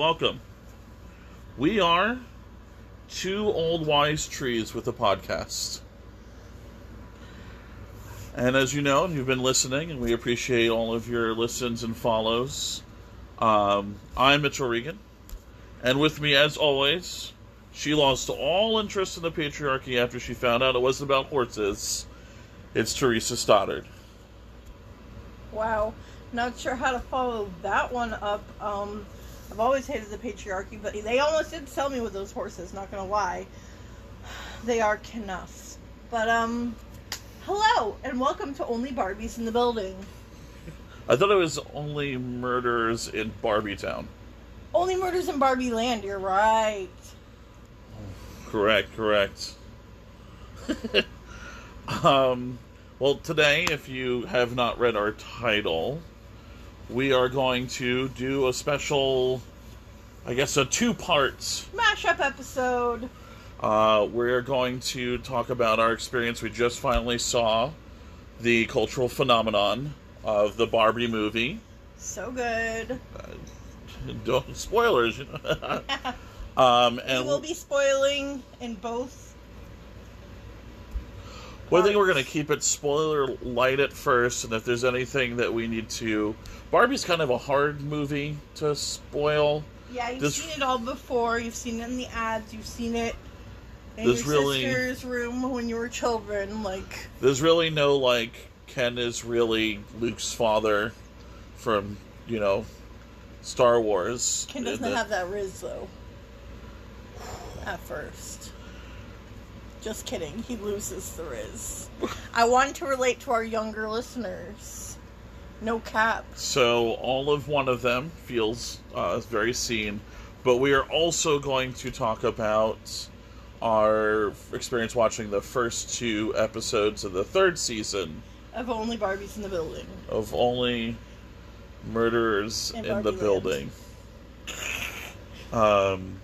Welcome. We are two old wise trees with a podcast. And as you know, you've been listening, and we appreciate all of your listens and follows. Um, I'm Mitchell Regan, and with me, as always, she lost all interest in the patriarchy after she found out it wasn't about horses. It's Theresa Stoddard. Wow. Not sure how to follow that one up. Um, I've always hated the patriarchy, but they almost did sell me with those horses, not gonna lie. They are Knuff. But, um, hello, and welcome to Only Barbies in the Building. I thought it was only murders in Barbie Town. Only Murders in Barbie Land, you're right. Correct, correct. um, well, today, if you have not read our title, we are going to do a special, I guess, a two parts. Mashup episode. Uh, we're going to talk about our experience. We just finally saw the cultural phenomenon of the Barbie movie. So good. Don't spoilers, you know. um, and we will be spoiling in both. Well, I think we're going to keep it spoiler light at first, and if there's anything that we need to. Barbie's kind of a hard movie to spoil. Yeah, you've This- seen it all before. You've seen it in the ads. You've seen it in your really- sister's room when you were children. Like, There's really no, like, Ken is really Luke's father from, you know, Star Wars. Ken doesn't uh, have that rizz though. At first. Just kidding. He loses the rizz. I want to relate to our younger listeners. No cap. So all of one of them feels uh, very seen, but we are also going to talk about our experience watching the first two episodes of the third season Of only Barbies in the building. of only murderers In in the building. Um,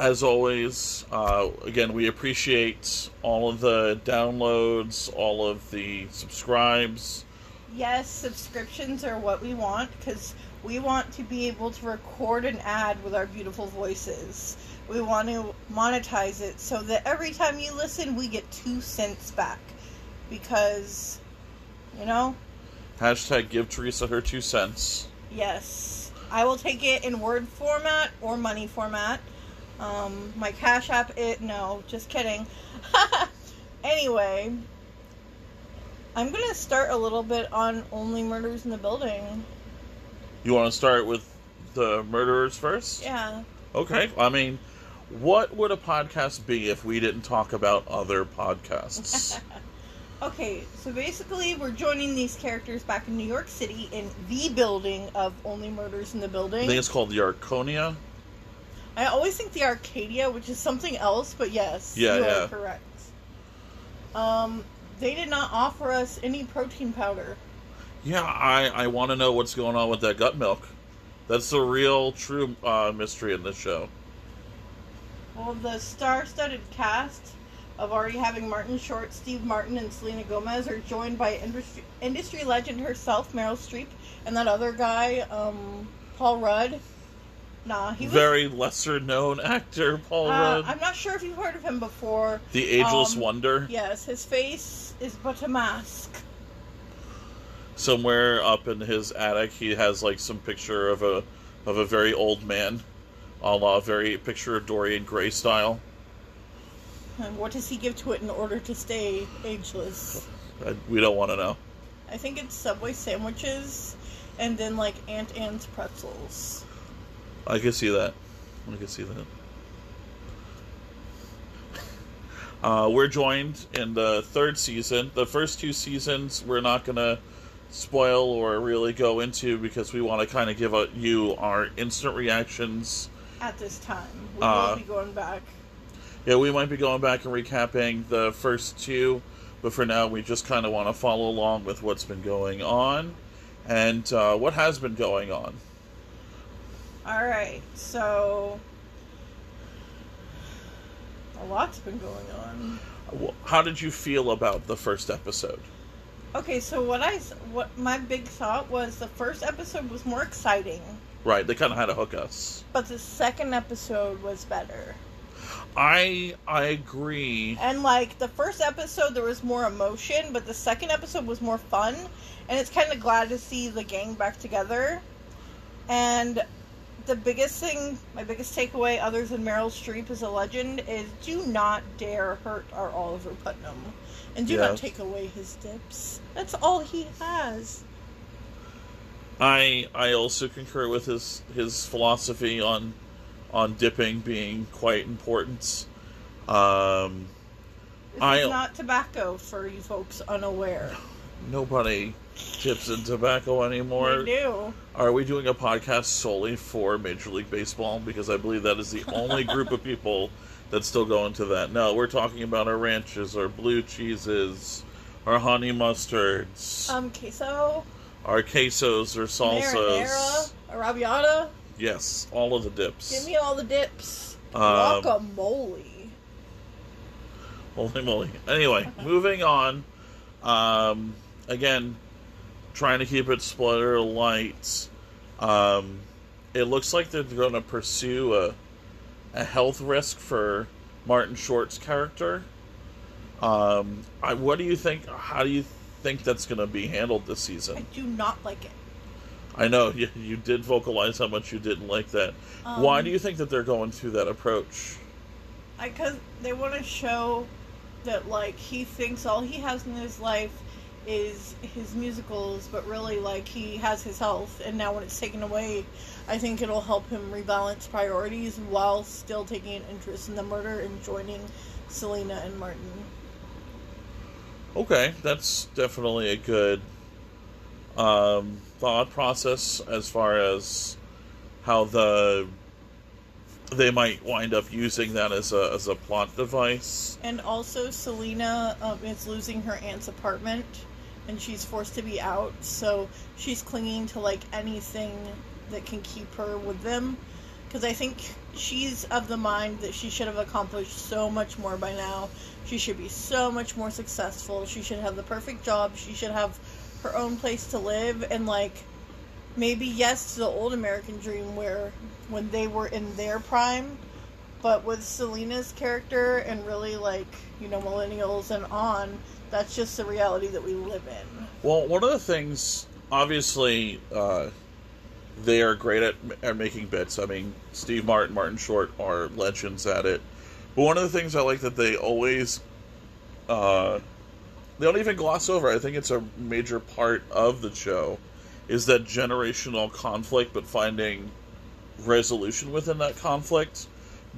as always, uh, again, we appreciate all of the downloads, all of the subscribes. Yes, subscriptions are what we want because we want to be able to record an ad with our beautiful voices. We want to monetize it so that every time you listen, we get two cents back. Because, you know, Hashtag give Theresa her two cents. yes, I will take it in Word format or money format. Um, my Cash App, it no, just kidding. anyway, I'm gonna start a little bit on Only Murders in the Building. You want to start with the murderers first? Yeah. Okay. I mean, what would a podcast be if we didn't talk about other podcasts? Okay, so basically, we're joining these characters back in New York City in the building of Only Murders in the Building. I think it's called the Arconia. I always think the Arcadia, which is something else, but yes, Yeah, you yeah. are correct. Um, they did not offer us any protein powder. Yeah, I, I want to know what's going on with that gut milk. That's the real, true uh, mystery in this show. Well, the star-studded cast of already having Martin Short, Steve Martin, and Selena Gomez are joined by industry industry legend herself, Meryl Streep, and that other guy, um, Paul Rudd. Nah, he was Very lesser known actor, Paul Uh, Rudd. I'm not sure if you've heard of him before. the Ageless um, Wonder. Yes, his face is but a mask. Somewhere up in his attic, he has like some picture of a of a very old man, a la very picture of Dorian Gray style. And what does he give to it in order to stay ageless? I, we don't want to know. I think it's Subway sandwiches and then like Aunt Anne's pretzels. I can see that. I can see that. Uh, we're joined in the third season. The first two seasons we're not going to spoil or really go into because we want to kind of give a, you our instant reactions. At this time, we Uh, will be going back. Yeah, we might be going back and recapping the first two, but for now we just kind of want to follow along with what's been going on and uh, what has been going on. All right, so a lot's been going on. How did you feel about the first episode? Okay, so what I what my big thought was the first episode was more exciting, Right, they kind of had to hook us. but the second episode was better. I I agree. And like the first episode, there was more emotion, but the second episode was more fun. And it's kind of glad to see the gang back together. And the biggest thing, my biggest takeaway, other than Meryl Streep as a legend, is do not dare hurt our Oliver Putnam, and do not take away his dips. That's all he has. I I also concur with his his philosophy on on dipping being quite important. Um, This I- is not tobacco for you folks unaware. Nobody dips in tobacco anymore. They do. Are we doing a podcast solely for Major League Baseball? Because I believe that is the only group of people that still go into that. No, we're talking about our ranches, our blue cheeses, our honey mustards, Um, queso, our quesos, our salsas. marinara, arrabbiata. Yes, all of the dips. Give me all the dips. Um, Guacamole. Holy moly. Anyway, moving on. Um, again, trying to keep it splitter light. Um, it looks like they're going to pursue a, a health risk for Martin Short's character. Um, I, what do you think? How do you think that's going to be handled this season? I do not like it. I know you, you did vocalize how much you didn't like that. Why Um, do you think that they're going through that approach? Because they want to show that, like, he thinks all he has in his life is his musicals, but really, like, he has his health, and now when it's taken away, I think it'll help him rebalance priorities while still taking an interest in the murder and joining Selena and Martin. Okay, that's definitely a good um, thought process as far as how the they might wind up using that as a as a plot device. And also, Selena um, is losing her aunt's apartment, and she's forced to be out. So she's clinging to like anything that can keep her with them. Because I think she's of the mind that she should have accomplished so much more by now. She should be so much more successful. She should have the perfect job. She should have her own place to live. And like, maybe yes to the old American dream where when they were in their prime, but with Selena's character and really like, you know, millennials and on, that's just the reality that we live in. Well, one of the things, obviously, uh, they are great at, at making bits. I mean, Steve Martin, Martin Short are legends at it. But one of the things I like that they always, uh, they don't even gloss over. I think it's a major part of the show, is that generational conflict, but finding resolution within that conflict.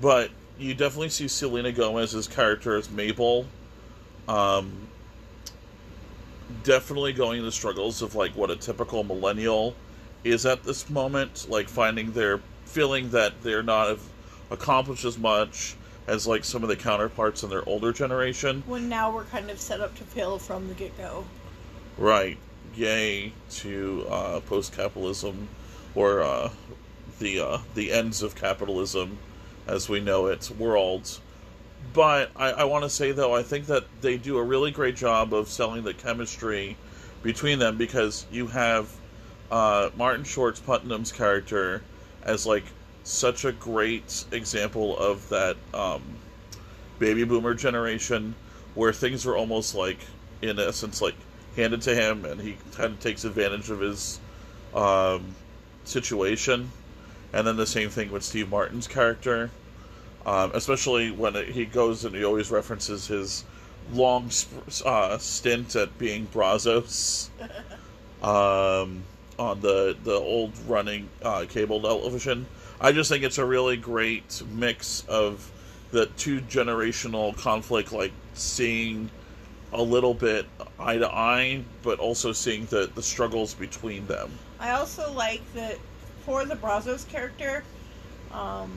But you definitely see Selena Gomez's character as Mabel. Um, definitely going the struggles of like what a typical millennial is at this moment, like finding their feeling that they're not accomplished as much as like some of the counterparts in their older generation. When now we're kind of set up to fail from the get go. Right. Yay to uh, post-capitalism, or uh, the uh, the ends of capitalism, as we know it, world. But I, I want to say though, I think that they do a really great job of selling the chemistry between them because you have uh, Martin Short's Putnam's character as like such a great example of that um, baby boomer generation where things are almost like in essence like handed to him and he kind of takes advantage of his um, situation. And then the same thing with steve martin's character um, especially when it, he goes and he always references his long uh, stint at being Brazzos um, on the the old running uh, cable television. I just think it's a really great mix of the two generational conflict, like seeing a little bit eye to eye, but also seeing the the struggles between them. I also like that for the Brazzos character, um,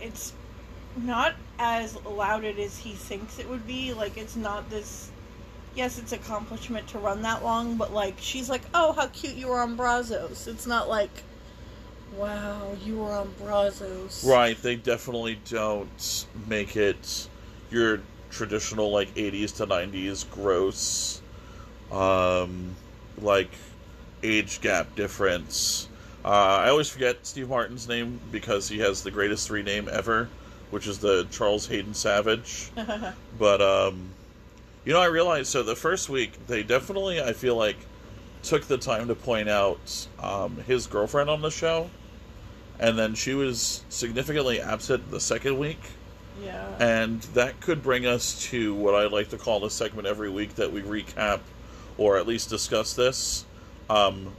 it's not as lauded as he thinks it would be. Like, it's not this. Yes, it's accomplishment to run that long, but like, she's like, "Oh, how cute you were on Brazzos." It's not like, "Wow, you were on Brazzos." Right? They definitely don't make it your traditional like '80s to '90s gross um, like age gap difference. Uh, I always forget Steve Martin's name because he has the greatest three name ever, which is the Charles Haden Savage. but um, you know, I realized so the first week they definitely I feel like took the time to point out um, his girlfriend on the show, and then she was significantly absent the second week. yeah. And that could bring us to what I like to call a segment every week that we recap or at least discuss this. Um,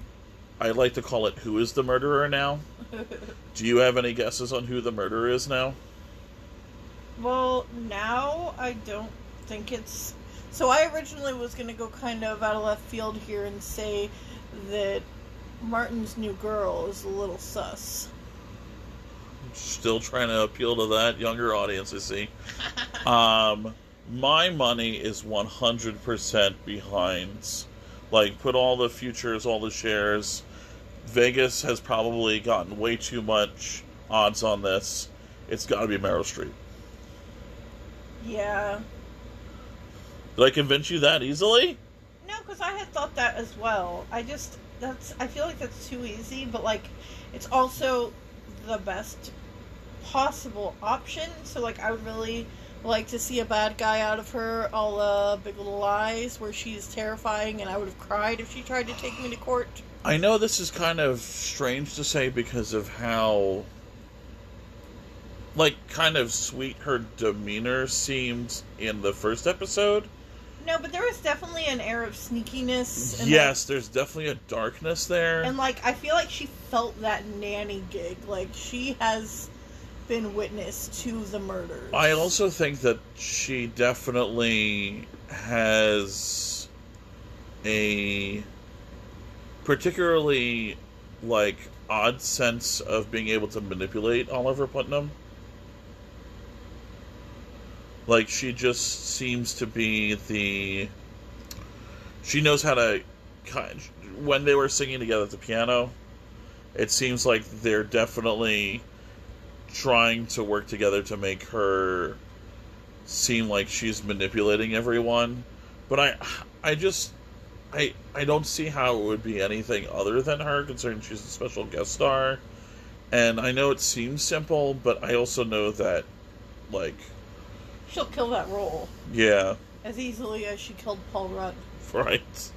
I like to call it Who is the Murderer Now? Do you have any guesses on who the murderer is now? Well, now I don't think it's. So I originally was going to go kind of out of left field here and say that Martin's new girl is a little sus. Still trying to appeal to that younger audience, I see. um, my money is 100% behind. Like, put all the futures, all the shares. Vegas has probably gotten way too much odds on this. It's got to be Meryl Streep. Yeah. Did I convince you that easily? No, because I had thought that as well. I just that's I feel like that's too easy, but like it's also the best possible option. So like I would really like to see a bad guy out of her, all uh, Big Little Lies, where she's terrifying, and I would have cried if she tried to take me to court. I know this is kind of strange to say because of how, like, kind of sweet her demeanor seemed in the first episode. No, but there was definitely an air of sneakiness. Yes, there's definitely a darkness there. And like I feel like she felt that nanny gig. Like she has been witness to the murders. I also think that she definitely has a particularly like odd sense of being able to manipulate Oliver Putnam. Like she just seems to be the she knows how to when they were singing together at the piano it seems like they're definitely trying to work together to make her seem like she's manipulating everyone but i i just i i don't see how it would be anything other than her considering she's a special guest star and i know it seems simple but i also know that like she'll kill that role yeah as easily as she killed paul rudd right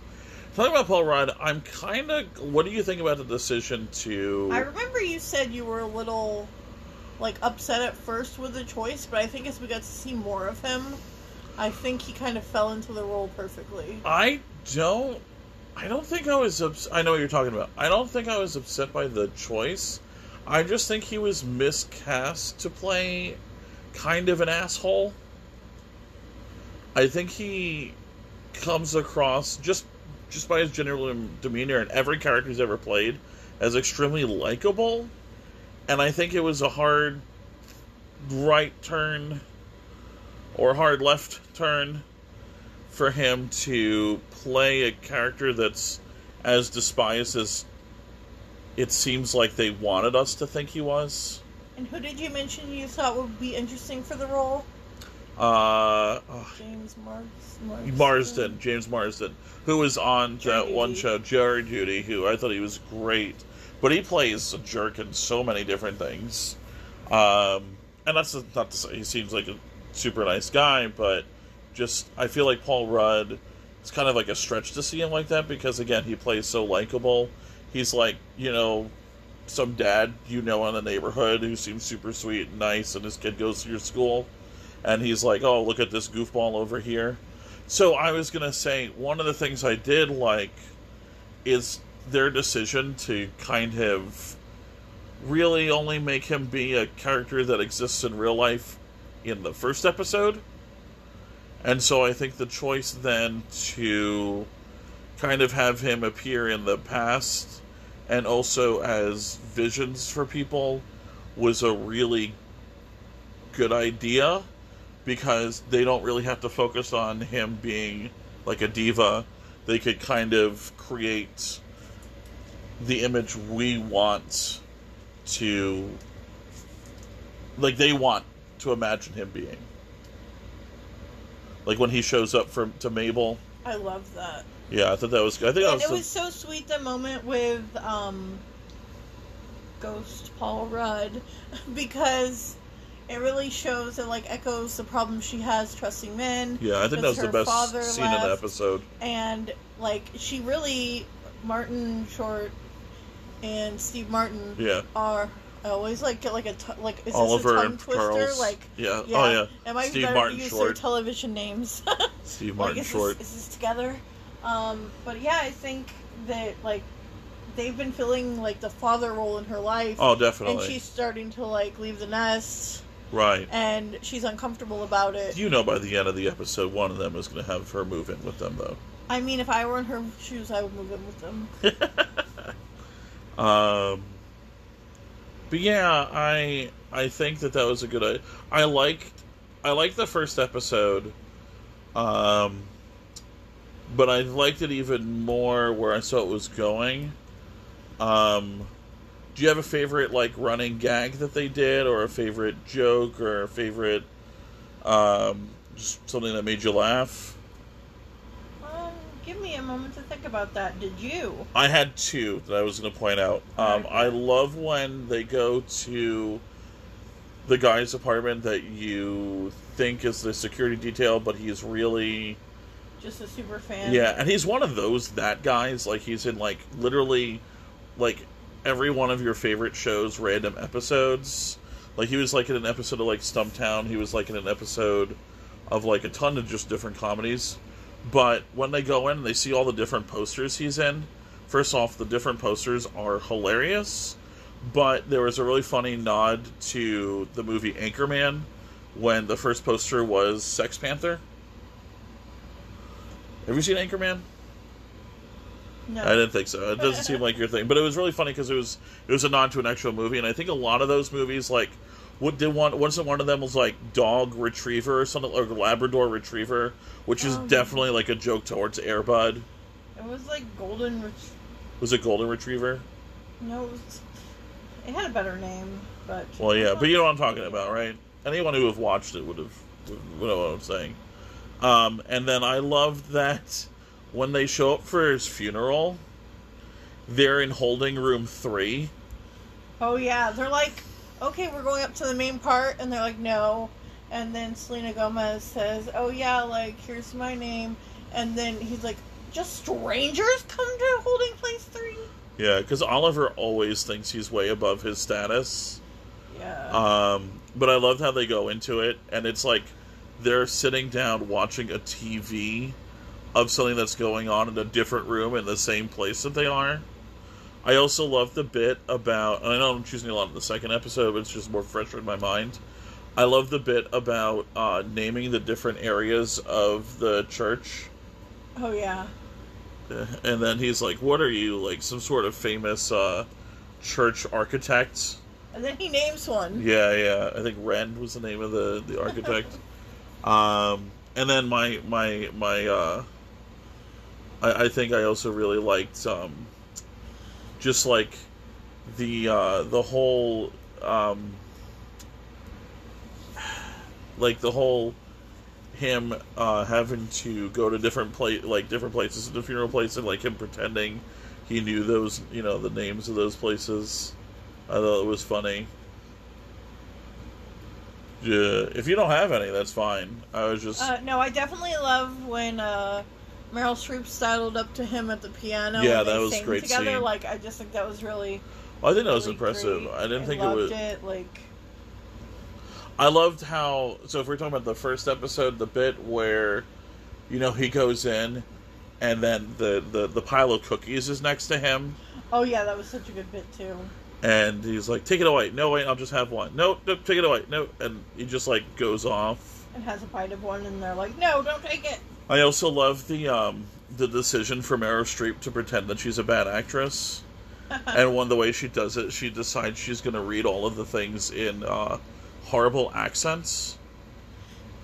Talking about Paul Rudd, I'm kind of. What do you think about the decision to? I remember you said you were a little, like, upset at first with the choice, but I think as we got to see more of him, I think he kind of fell into the role perfectly. I don't. I don't think I was. Ups- I know what you're talking about. I don't think I was upset by the choice. I just think he was miscast to play kind of an asshole. I think he comes across just just by his general demeanor and every character he's ever played as extremely likable. And I think it was a hard right turn or hard left turn for him to play a character that's as despised as it seems like they wanted us to think he was. And who did you mention you thought would be interesting for the role? Uh, James Mars- Marsden. Marsden, James Marsden, who was on Jury that one show, Jury Duty, who I thought he was great, but he plays a jerk in so many different things. Um, and that's not to say he seems like a super nice guy, but just I feel like Paul Rudd. It's kind of like a stretch to see him like that because again he plays so likable. He's like you know some dad you know in the neighborhood who seems super sweet and nice, and his kid goes to your school, and he's like, oh look at this goofball over here. So I was gonna say one of the things I did like is their decision to kind of really only make him be a character that exists in real life in the first episode. And so I think the choice then to kind of have him appear in the past and also as visions for people was a really good idea because they don't really have to focus on him being like a diva. They could kind of create the image we want to like they want to imagine him being like when he shows up for to Mabel I love that. Yeah, I thought that was. I think was. it was so sweet the moment with um, Ghost Paul Rudd because it really shows and like echoes the problem she has trusting men yeah, I think that was the best scene in the episode. and like she really Martin Short and Steve Martin Yeah, are. I always like get like a t- like is Oliver this a tongue twister? Charles. Like yeah. yeah, Oh yeah, it might Steve better Martin use Short. their television names. Steve like, Martin is Short. This, is this together? Um, but yeah, I think that like they've been filling like the father role in her life, Oh, definitely. and she's starting to like leave the nest, right. and she's uncomfortable about it. You know, by the end of the episode, one of them is going to have her move in with them, though. I mean, if I were in her shoes, I would move in with them. Um, but yeah, I I think that that was a good. I, I liked I liked the first episode, um, but I liked it even more where I saw it was going. Um, do you have a favorite like running gag that they did, or a favorite joke, or a favorite um, just something that made you laugh? Um, give me a moment to think about that. Did you? I had two that I was going to point out. Um. I love when they go to the guy's apartment that you think is the security detail, but he's really Just a super fan. yeah, and he's one of those that guys. Like he's in like literally like every one of your favorite shows, random episodes. Like he was like in an episode of like Stumptown. He was like in an episode of like a ton of just different comedies. But when they go in and they see all the different posters he's in, first off, the different posters are hilarious. But there was a really funny nod to the movie Anchorman when the first poster was Sex Panther. Have you seen Anchorman? No. I didn't think so. It doesn't seem like your thing, but it was really funny because it was it was a nod to an actual movie, and I think a lot of those movies, like, what did one? Wasn't one of them was like dog retriever or something, or Labrador retriever, which is Um. definitely like a joke towards Air Bud. It was like golden. Ret- Was it golden retriever? no, it, was, it had a better name, but Well, yeah, but you know what I'm talking about, right? Anyone who have watched it would have would would know what I'm saying. Um, and then I loved that when they show up for his funeral, they're in holding room three. Oh yeah, they're like, okay, we're going up to the main part, and they're like, no. And then Selena Gomez says, oh yeah, like here's my name, and then he's like, just strangers come to holding place three. Yeah, because Oliver always thinks he's way above his status. Yeah. Um, but I loved how they go into it, and it's like they're sitting down watching a TV of something that's going on in a different room in the same place that they are. I also love the bit about, and I know I'm choosing a lot in the second episode, but it's just more fresh in my mind. I love the bit about uh, naming the different areas of the church. oh yeah. And then he's like, What are you, like some sort of famous uh, church architect? And then he names one. Yeah, yeah. I think Wren was the name of the the architect. um, and then my my my uh, I, I think I also really liked um, just like the uh, the whole um, like the whole him uh, having to go to different place like different places the funeral place and like him pretending he knew those you know the names of those places. I thought it was funny. Yeah, if you don't have any, that's fine. I was just Uh, no, I definitely love when uh, Meryl Streep sidled up to him at the piano. Yeah, that was great together. scene. Like I just think that was really. I think that was really impressive. I didn't think it loved was. it. Like I loved how. So if we're talking about the first episode, the bit where, you know, he goes in, and then the the the pile of cookies is next to him, Oh yeah, that was such a good bit too. and he's like, "Take it away." No, wait, I'll just have one. No, no, take it away. No, and he just like goes off. And has a bite of one, and they're like, "No, don't take it." I also love the um the decision for Meryl Streep to pretend that she's a bad actress. and one of the ways she does it, she decides she's going to read all of the things in uh, horrible accents.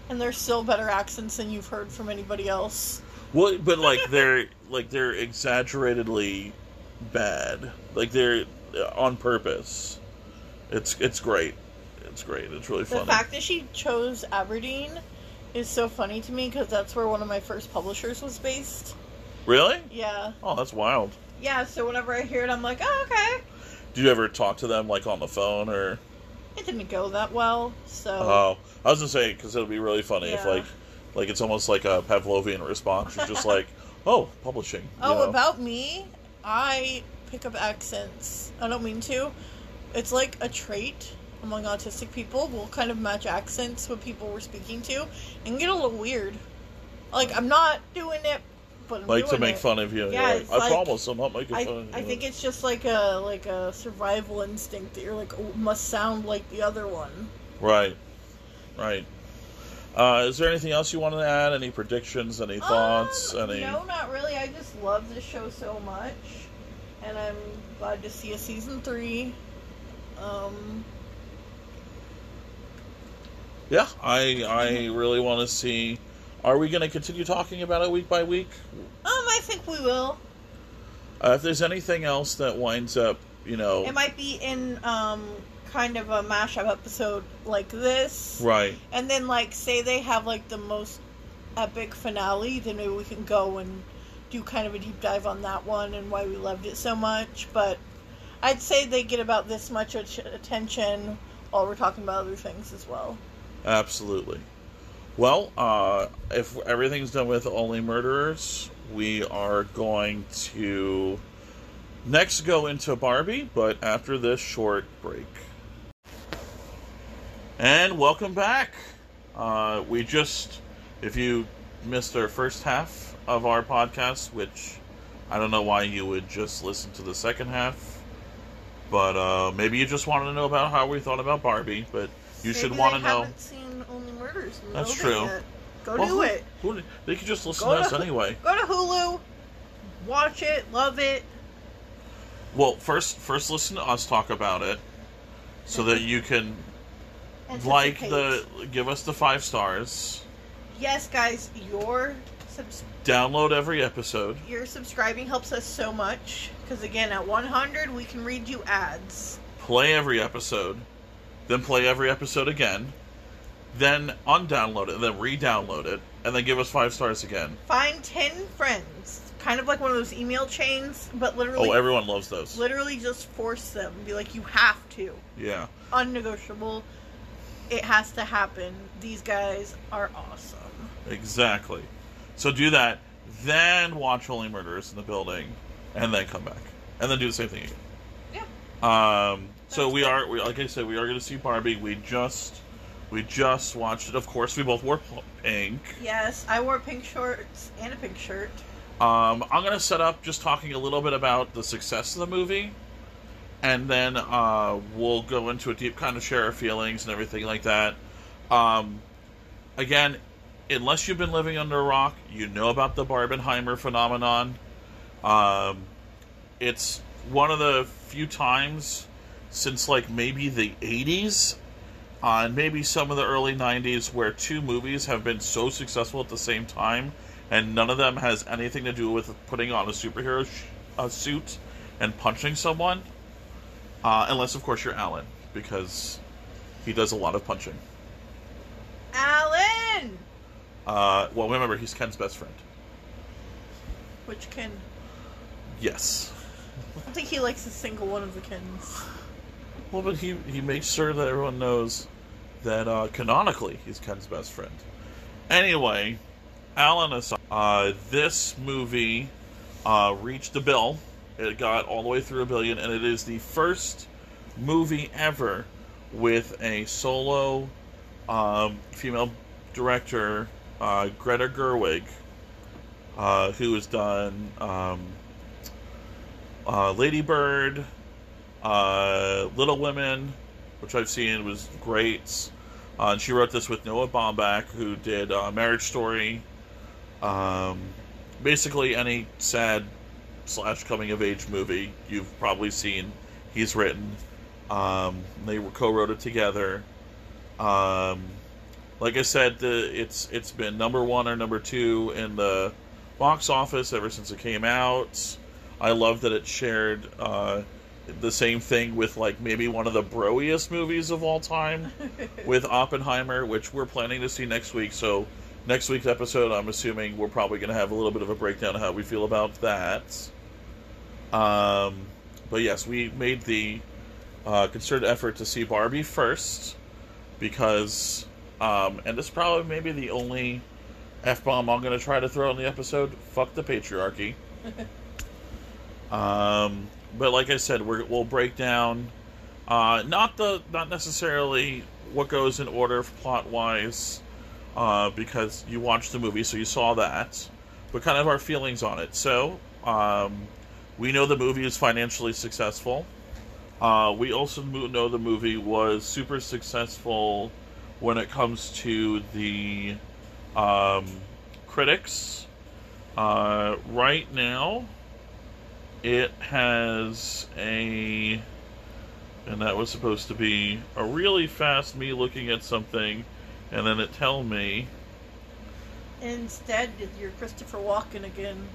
and they're still better accents than you've heard from anybody else. Well, but like they're like they're exaggeratedly bad. Like they're uh, on purpose. It's it's great. It's great. It's really fun. The funny. fact that she chose Aberdeen is so funny to me because that's where one of my first publishers was based. Really? Yeah. Oh, that's wild. Yeah, so whenever I hear it, I'm like, oh, okay. Do you ever talk to them like on the phone or? It didn't go that well, so. Oh, I was gonna say because it'll be really funny if like, like it's almost like a Pavlovian response. You're just like, oh, publishing. oh, know? about me, I pick up accents. I don't mean to. It's like a trait among autistic people. We'll kind of match accents with people we're speaking to and get a little weird. Like, I'm not doing it, but I'm like to make it. fun of you. Yeah, like, I like- promise I'm not making I, fun of you. I think it's just like a like a survival instinct that you're like oh, must sound like the other one. right, right. Uh, is there anything else you wanted to add? Any predictions? Any thoughts? Um, any? No, not really. I just love this show so much, and I'm glad to see a season three. Um, Yeah, I I really want to see. Are we going to continue talking about it week by week? um, I think we will. Uh, if there's anything else that winds up, you know, It might be in um kind of a mashup episode like this, right? and then like say they have like the most epic finale, then maybe we can go and do kind of a deep dive on that one and why we loved it so much. But I'd say they get about this much at- attention while we're talking about other things as well. Absolutely. Well, uh, if everything's done with Only Murderers, we are going to next go into Barbie, but after this short break. And welcome back. Uh, we just, if you missed our first half of our podcast, which I don't know why you would just listen to the second half, but uh, maybe you just wanted to know about how we thought about Barbie, but you should want to know. Seen Only Murders. That's true. yet. Go Well, do who- it. who- they could just listen Go to us to- anyway. Go to Hulu. Watch it. Love it. Well, first, first listen to us talk about it, so that you can like the give us the five stars, Yes, guys, your subs- download every episode. your subscribing helps us so much. Because again, at 100, we can read you ads. play every episode, then play every episode again, then undownload it, and then re-download it, and then give us five stars again. Find 10 friends. Kind of like one of those email chains, but literally, Oh, everyone loves those. literally just force them. Be like, you have to. Yeah, Unnegotiable. It has to happen. These guys are awesome. exactly. So do that, then watch Only Murderers in the Building, and then come back, and then do the same thing again. Yeah. Um, so we are, we, like I said, we are going to see Barbie. We just, we just watched it. Of course, we both wore pink. Yes, I wore pink shorts and a pink shirt. Um, I'm going to set up just talking a little bit about the success of the movie, and then uh, we'll go into a deep kind of share our feelings and everything like that. Um, again, unless you've been living under a rock, you know about the Barbenheimer phenomenon. Um, it's one of the few times since like maybe the 80s uh, and maybe some of the early 90s where two movies have been so successful at the same time and none of them has anything to do with putting on a superhero sh- uh, suit and punching someone uh, unless of course you're alan because he does a lot of punching Alan! uh, well remember he's ken's best friend Which Ken? yes I don't think he likes a single one of the Kens. Well but he, he makes sure that everyone knows that uh, canonically he's ken's best friend. Anyway alan aside, uh, this movie uh, reached a bill. It got all the way through a billion and it is the first movie ever with a solo um, female director uh, greta gerwig uh, who has done um, uh, lady bird uh, little women which i've seen was great. Uh, and she wrote this with noah baumbach who did uh, marriage story. Um, basically any sad slash coming of age movie you've probably seen he's written. Um, they co-wrote it together. Um, like I said, the, it's it's been number one or number two in the box office ever since it came out. I love that it shared uh, the same thing with like maybe one of the broiest movies of all time with Oppenheimer, which we're planning to see next week. So next week's episode, I'm assuming we're probably going to have a little bit of a breakdown of how we feel about that. Um, but yes, we made the uh, concerted effort to see Barbie first because, um, and this is probably maybe the only f bomb I'm going to try to throw in the episode. Fuck the patriarchy. um, but like I said, we will break down uh, not the not necessarily what goes in order plot wise, uh, because you watched the movie, so you saw that, but kind of our feelings on it. So um, we know the movie is financially successful. Uh, we also know the movie was super successful when it comes to the um, critics. Uh, right now, it has a. And that was supposed to be a really fast me looking at something, and then it tell me. Instead, you're Christopher Walken again.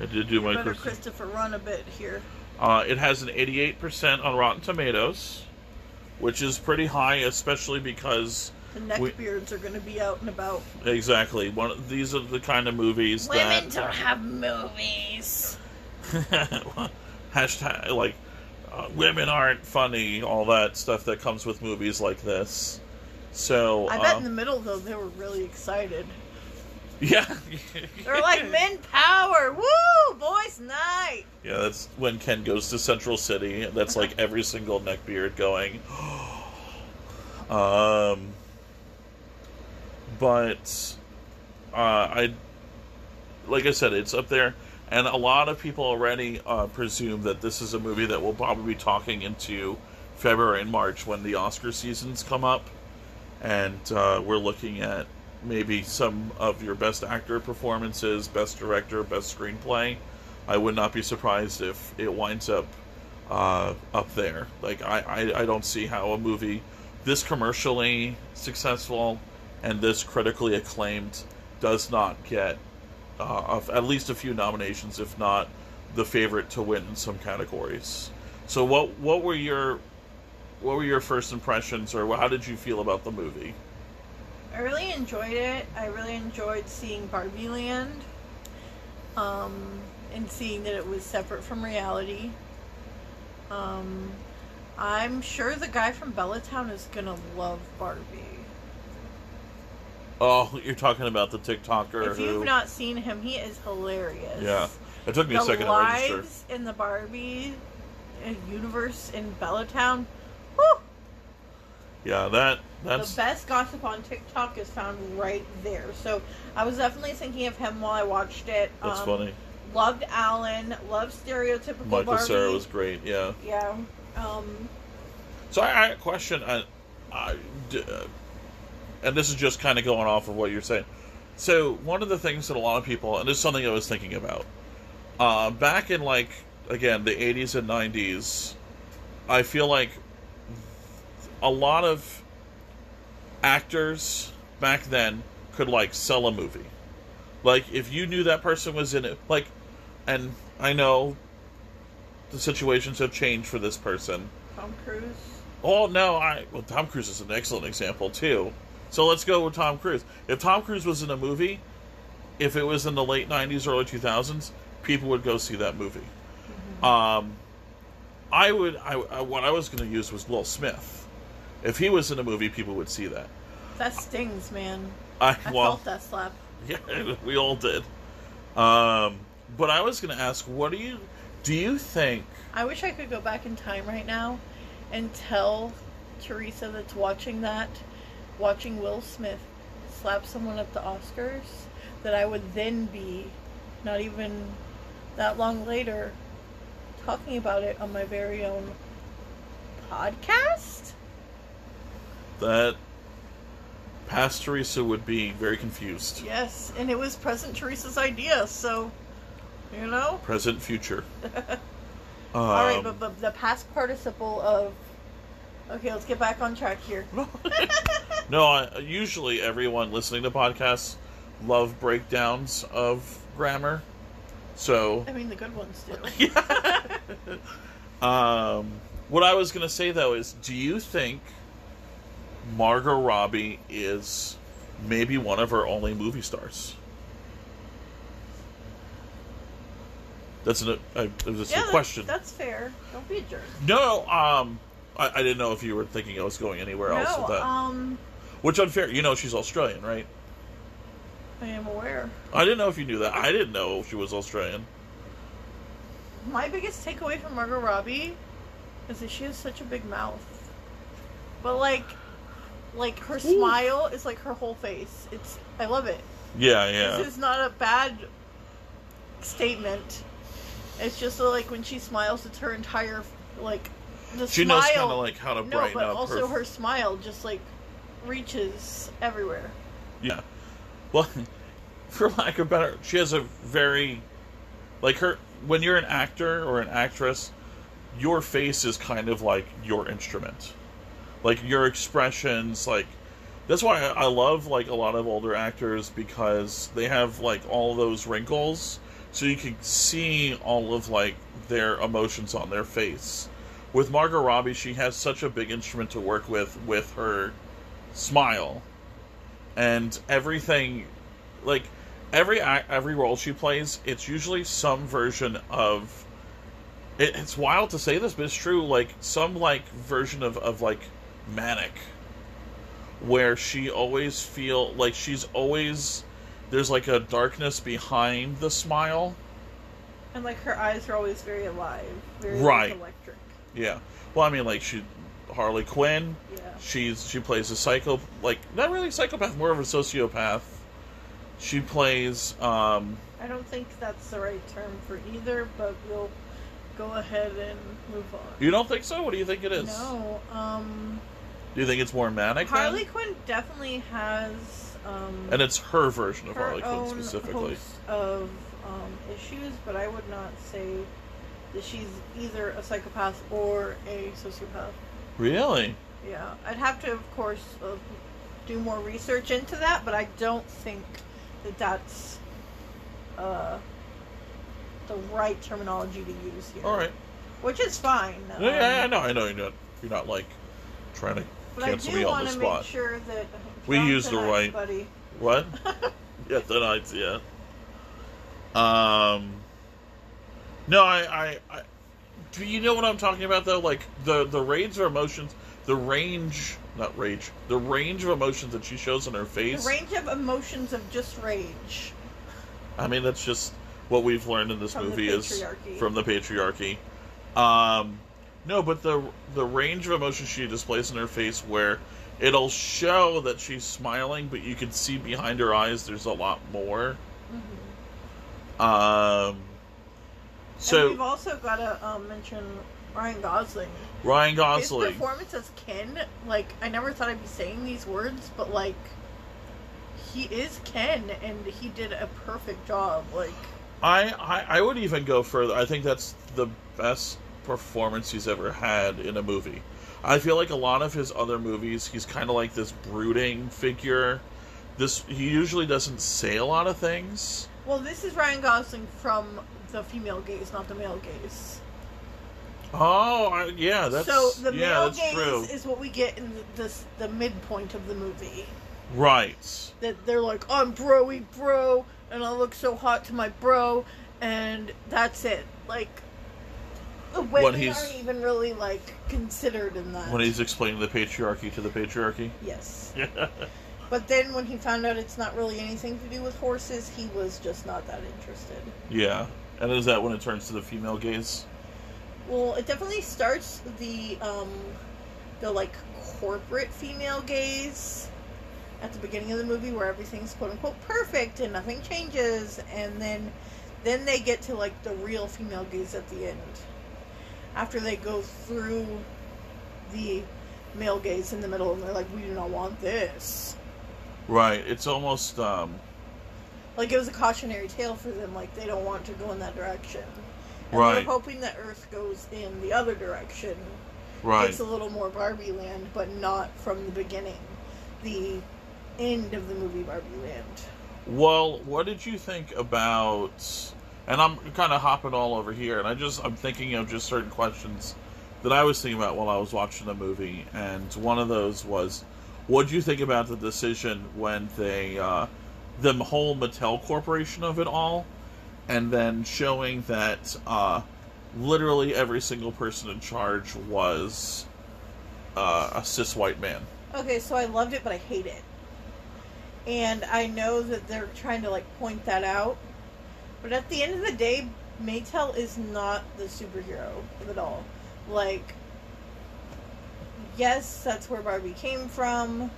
I did do You my better Christ- Christopher run a bit here. Uh, it has an 88% on Rotten Tomatoes, which is pretty high, especially because The neck We- beards are going to be out and about. exactly one. of- These are the kind of movies that Women that don't have movies. hashtag like uh, women aren't funny. All that stuff that comes with movies like this. So I bet uh, in the middle though they were really excited. yeah, They're like men power, woo, boys night. Yeah, that's when Ken goes to Century City. That's like every single neckbeard going. um, but uh, I, like I said, it's up there, and a lot of people already uh, presume that this is a movie that we'll probably be talking into February and March when the Oscar seasons come up, and uh, we're looking at maybe some of your best actor performances, best director, best screenplay. I would not be surprised if it winds up uh, up there. Like I, I, I don't see how a movie this commercially successful and this critically acclaimed does not get uh, of- at least a few nominations, if not the favorite to win in some categories. So what what were your what were your first impressions, or how did you feel about the movie? I really enjoyed it. I really enjoyed seeing Barbie Land. Um, and seeing that it was separate from reality. Um, I'm sure the guy from Bellatown is gonna love Barbie. Oh, you're talking about the TikToker If who? you've not seen him, he is hilarious. yeah, it took me the a second to register. lives in the Barbie uh, universe in Bellatown. Yeah, that that's the best gossip on TikTok is found right there. So I was definitely thinking of him while I watched it. that's Um, funny. Loved Alan. Loved stereotypical Michael Barbie. Sarah was great. Yeah. Yeah. Um, So I, I question. I, I d- uh, and this is just kind of going off of what you're saying. So one of the things that a lot of people, and this is something I was thinking about, uh, back in like again the 80s and 90s, I feel like a lot of actors back then could like sell a movie. Like if you knew that person was in it, like, and I know the situations have changed for this person. Tom Cruise. Oh no, I well Tom Cruise is an excellent example too. So let's go with Tom Cruise. If Tom Cruise was in a movie, if it was in the late '90s, early 2000s, people would go see that movie. Um, I would. I, I what I was going to use was Will Smith. If he was in a movie, people would see that. That stings, man. I I well, felt that slap. yeah, we all did. Um, but I was going to ask, what do you do? You think? I wish I could go back in time right now and tell Theresa that's watching that, watching Will Smith slap someone at the Oscars, that I would then be, not even that long later, talking about it on my very own podcast? that past Theresa would be very confused. Yes, and it was present Theresa's idea, so, you know? Present, future. All right, Um, but, but the past participle of. Okay, let's get back on track here. no, I, usually everyone listening to podcasts love breakdowns of grammar. So, I mean, the good ones do. um, what I was going to say though is, do you think Margot Robbie is maybe one of her only movie stars. That's an, a, that's yeah, a question. That's, that's fair. Don't be a jerk. No, um, I, I didn't know if you were thinking I was going anywhere else with that. um, Which unfair. You know she's Australian, right? I am aware. I didn't know if you knew that. I didn't know she was Australian. My biggest takeaway from Margot Robbie is that she has such a big mouth. But like, like her smile is like her whole face. It's I love it. Yeah, yeah. This is not a bad statement. It's just like when she smiles, it's her entire like the She smile. knows kind of like how to brighten no, but up also her. her smile just like reaches everywhere. Yeah. Well, for lack of better, she has a very like her when you're an actor or an actress, your face is kind of like your instrument. Like your expressions like that's why I love like a lot of older actors because they have like all those wrinkles so you can see all of like their emotions on their face. With Margot Robbie, she has such a big instrument to work with with her smile and everything like every act, every role she plays it's usually some version of it, it's wild to say this but it's true like some like version of, of like manic where she always feel like she's always there's like a darkness behind the smile And like her eyes are always very alive, very Right. electric. yeah well i mean like she harley quinn Yeah. She's she plays a psycho like not really psychopath, more of a sociopath. She plays um I don't think that's the right term for either, but we'll go ahead and move on. you don't think so? What do you think it is? No, um, Do you think it's more manic? then? Harley Quinn definitely has um, And it's her version of her Harley Quinn specifically. of um, issues, but I would not say that she's either a psychopath or a sociopath. Really? Yeah, I'd have to, of course, uh, do more research into that, but I don't think that that's uh, the right terminology to use here. All right. which is fine. Yeah, yeah, I um, know, I know you're not you're not like trying to cancel me on want the to spot. make sure that We use the right- buddy. What? yeah, the nights, yeah. Um No, I, I you know what I'm talking about though? Like the the range of emotions the range not rage the range of emotions that she shows on her The face range of emotions of just rage. I mean, that's just what we've learned in this From the movie is from the patriarchy. Um, no, but the the range of emotions she displays in her face, where it'll show that she's smiling, but you can see behind her eyes there's a lot more. Um, and so we've also got to um, mention Ryan Gosling. Ryan Gosling. His performance as Ken, like I never thought I'd be saying these words, but like he is Ken, and he did a perfect job. Like I, I I would even go further. I think that's the best performance he's ever had in a movie. I feel like a lot of his other movies, he's kind of like this brooding figure. This he usually doesn't say a lot of things. Well, this is Ryan Gosling from the female gaze, not the male gaze. Oh, I, yeah, that's so the yeah, male gaze true. is what we get in the, this the midpoint of the movie. Right. That they're like, I'm broy bro, and I look so hot to my bro, and that's it. Like the women he's- aren't even really like considered in that. When he's explaining the patriarchy to the patriarchy. yes. But then when he found out it's not really anything to do with horses, he was just not that interested. yeah. And is that when it turns to the female gaze? Well, it definitely starts the um the like corporate female gaze at the beginning of the movie where everything's quote unquote perfect and nothing changes and then then they get to like the real female gaze at the end. After they go through the male gaze in the middle and they're like, We do not want this. Right. It's almost um Like it was a cautionary tale for them, like they don't want to go in that direction. And Right. they're hoping that Earth goes in the other direction. right. It's a little more Barbie Land, but not from the beginning. The end of the movie Barbie Land. Well, what did you think about? And I'm kind of hopping all over here, and I just I'm thinking of just certain questions that I was thinking about while I was watching the movie, and one of those was, what do you think about the decision when they, uh, the whole Mattel Corporation of it all, and then showing that uh, literally every single person in charge was uh, a cis white man? Okay, so I loved it, but I hate it. And I know that they're trying to like point that out. But at the end of the day, Maytel is not the superhero of it all. Like, yes, that's where Barbie came from.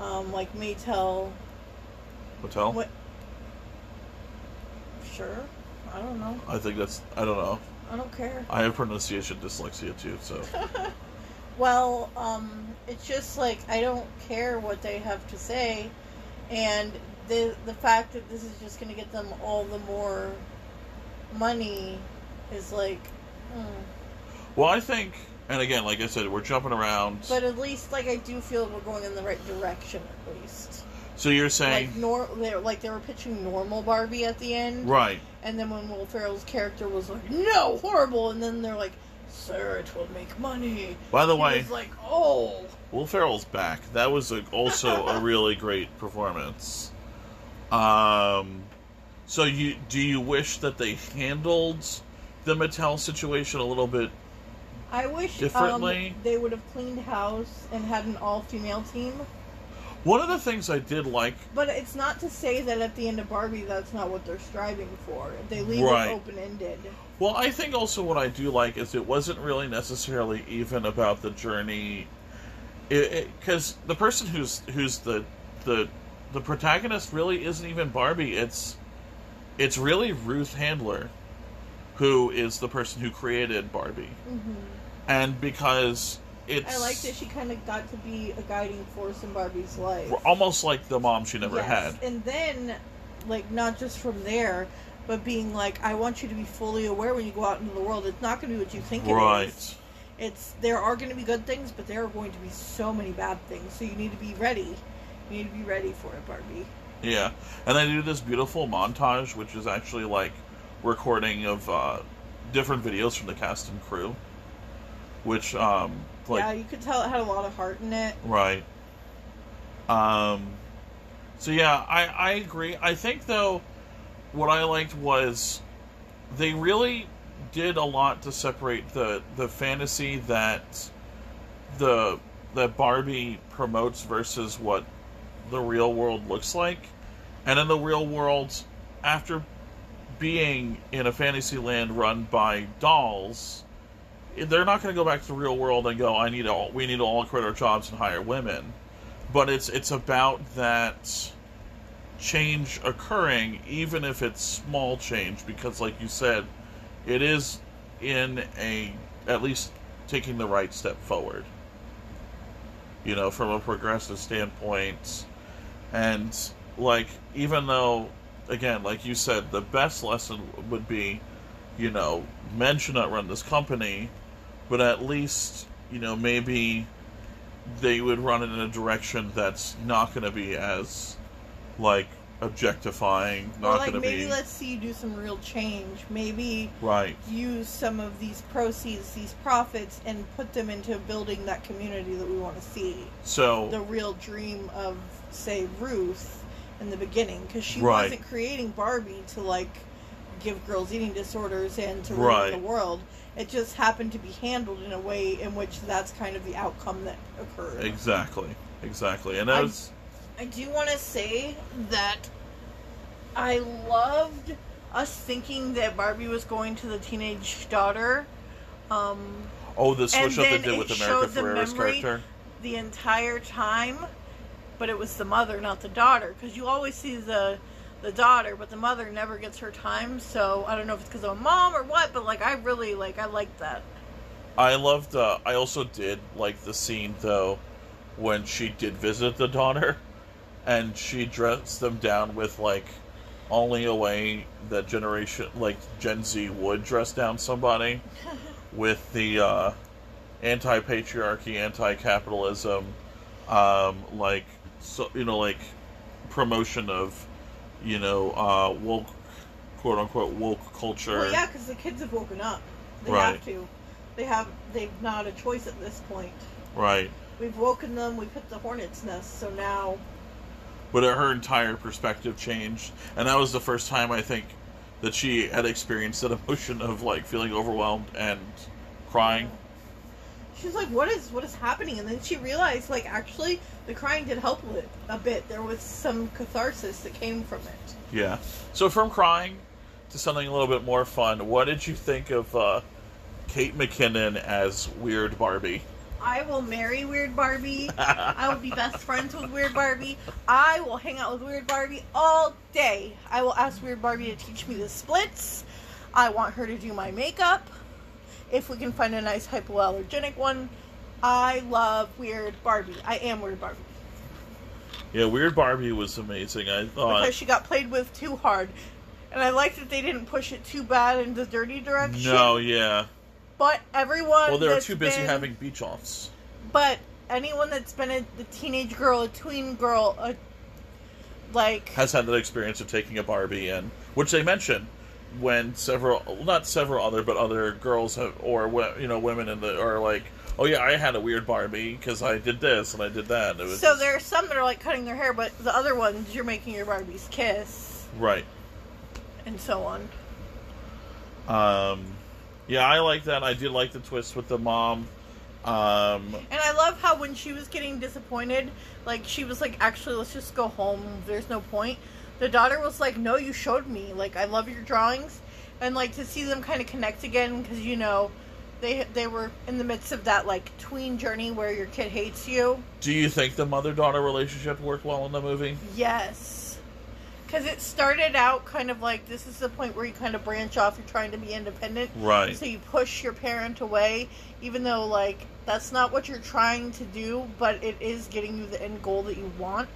Um, like Maytel. Mattel? What? Sure. I don't know. I think that's, I don't know. I don't care. I have pronunciation dyslexia too, so. Well, um, it's just like I don't care what they have to say, and the the fact that this is just going to get them all the more money is like. mm. Well, I think, and again, like I said, we're jumping around. But at least, like I do feel we're going in the right direction at least. So you're saying, Like nor they're like they were pitching normal Barbie at the end, right? and then when Will Ferrell's character was like, "No, horrible," and then they're like, "Sir, it will make money." By the He way, was like, "Oh." Will Ferrell's back. That was a, also a really great performance. Um, so you do you wish that they handled the Mattel situation a little bit? I wish Differently? um, they would have cleaned house and had an all-female team. One of the things I did like, But it's not to say that at the end of Barbie, that's not what they're striving for. They leave Right. it open-ended. well, I think also what I do like is it wasn't really necessarily even about the journey, because the person who's who's the the the protagonist really isn't even Barbie. It's it's really Ruth Handler, who is the person who created Barbie. hmm and because it's I like that she kind of got to be a guiding force in Barbie's life. almost like the mom she never Yes. had. And then, like, not just from there, but being like, I want you to be fully aware when you go out into the world. It's not going to be what you think it is. Right. It's there are going to be good things, but there are going to be so many bad things. So you need to be ready. You need to be ready for it, Barbie. Yeah, and they do this beautiful montage, which is actually like recording of uh, different videos from the cast and crew. Which, um, like, yeah, you could tell it had a lot of heart in it. right. Um, so yeah, I I agree. I think though, what I liked was they really did a lot to separate the the fantasy that the that Barbie promotes versus what the real world looks like. And in the real world, after being in a fantasy land run by dolls, they're not going to go back to the real world and go, "I need all we need to all quit our jobs and hire women." But it's it's about that change occurring, even if it's small change, because, like you said, it is in a at least taking the right step forward. You know, from a progressive standpoint, and like even though, again, like you said, the best lesson would be, you know, men should not run this company, but at least you know maybe they would run it in a direction that's not going to be as like objectifying, not like going to maybe be let's see you do some real change. Maybe right. use some of these proceeds, these profits, and put them into building that community that we want to see. So The real dream of, say, Ruth in the beginning, because she Right. wasn't creating Barbie to like give girls eating disorders and to Right. ruin the world. It just happened to be handled in a way in which that's kind of the outcome that occurred. exactly, exactly, and that I- was I do want to say that I loved us thinking that Barbie was going to the teenage daughter um, oh the switch and up they did with it America showed Ferrera's character. the entire time, but it was the mother, not the daughter. Because you always see the the daughter, but the mother never gets her time. So I don't know if it's because of a mom or what, but like I really like I liked that. I loved. Uh, I also did like the scene though when she did visit the daughter, and she dressed them down with like only a way that generation like Gen Z would dress down somebody with the uh, anti-patriarchy, anti-capitalism, um, like so you know like promotion of you know uh, woke quote unquote woke culture. Well, yeah, because the kids have woken up. They Right. have to. They have. They've not a choice at this point. Right. we've woken them. We've hit the hornet's nest. So now, but her entire perspective changed, and that was the first time I think that she had experienced that emotion of like feeling overwhelmed and crying. She's like, "What is what is happening?" And then she realized, like, actually, the crying did help a bit. A bit. There was some catharsis that came from it. Yeah. So from crying to something a little bit more fun, what did you think of uh, Kate McKinnon as Weird Barbie? I will marry Weird Barbie. I will be best friends with Weird Barbie. I will hang out with Weird Barbie all day. I will ask Weird Barbie to teach me the splits. I want her to do my makeup. If we can find a nice hypoallergenic one. I love Weird Barbie. I am Weird Barbie. Yeah, Weird Barbie was amazing. I thought Because she got played with too hard. And I like that they didn't push it too bad in the dirty direction. no, yeah. But everyone. Well, they were too busy been- having beach offs. But anyone that's been a, a teenage girl, a tween girl, a like Has had that experience of taking a Barbie in, which they mention when several, not several other, but other girls have, or you know, women in the are like, oh yeah, I had a weird Barbie because I did this and I did that. It was So there are some that are like cutting their hair, but the other ones you're making your Barbies kiss right. and so on. Um, yeah, I like that. I did like the twist with the mom. Um, And I love how when she was getting disappointed, like she was like, "Actually, let's just go home. There's no point." The daughter was like, "No, you showed me. Like, I love your drawings." And like to see them kind of connect again because you know, they they were in the midst of that like tween journey where your kid hates you. do you think the mother daughter relationship worked well in the movie? Yes. Because it started out kind of like this is the point where you kind of branch off. You're trying to be independent. Right. So you push your parent away, even though, like, that's not what you're trying to do, but it is getting you the end goal that you want.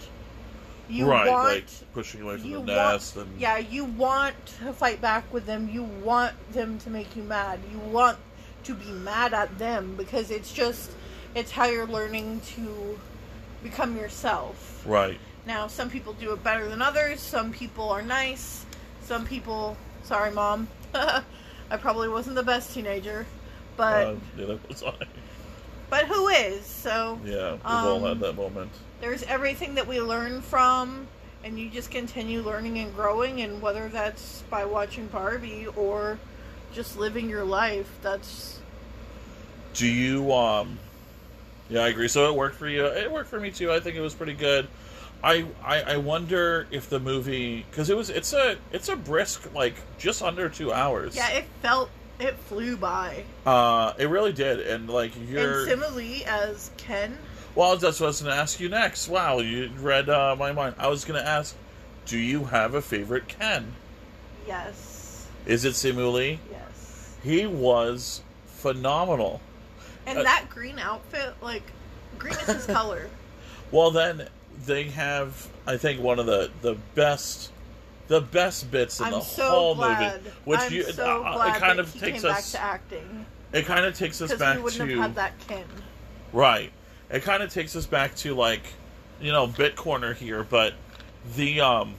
You right, want. like pushing away from the want, nest and yeah, you want to fight back with them. You want them to make you mad. You want to be mad at them because it's just, it's how you're learning to become yourself. right. Now, some people do it better than others. Some people are nice. Some people, sorry, mom. I probably wasn't the best teenager, but Uh, yeah, that was I. but who is? So Yeah, we've all Um, had that moment. There's everything that we learn from, and you just continue learning and growing. And whether that's by watching Barbie or just living your life, that's Do you um Yeah, I agree. So it worked for you. It worked for me too. I think it was pretty good. I I, I wonder if the movie cuz it was it's a it's a brisk like just under 2 hours. yeah. It felt it flew by. Uh it really did and like you're And Lee as Ken. Well, that's what I was going to ask you next. Wow, you read uh, my mind. I was going to ask, do you have a favorite Ken? Yes. Is it Simu Liu? Yes. He was phenomenal. And Uh, that green outfit, like, green is his color. Well, then they have, I think, one of the the best, the best bits in I'm the so whole glad. movie. Which I'm you, so uh, glad it kind of takes us. back to acting It kind of takes us because back we wouldn't to have had that Ken. right. It kind of takes us back to like, you know, bit corner here, but the um,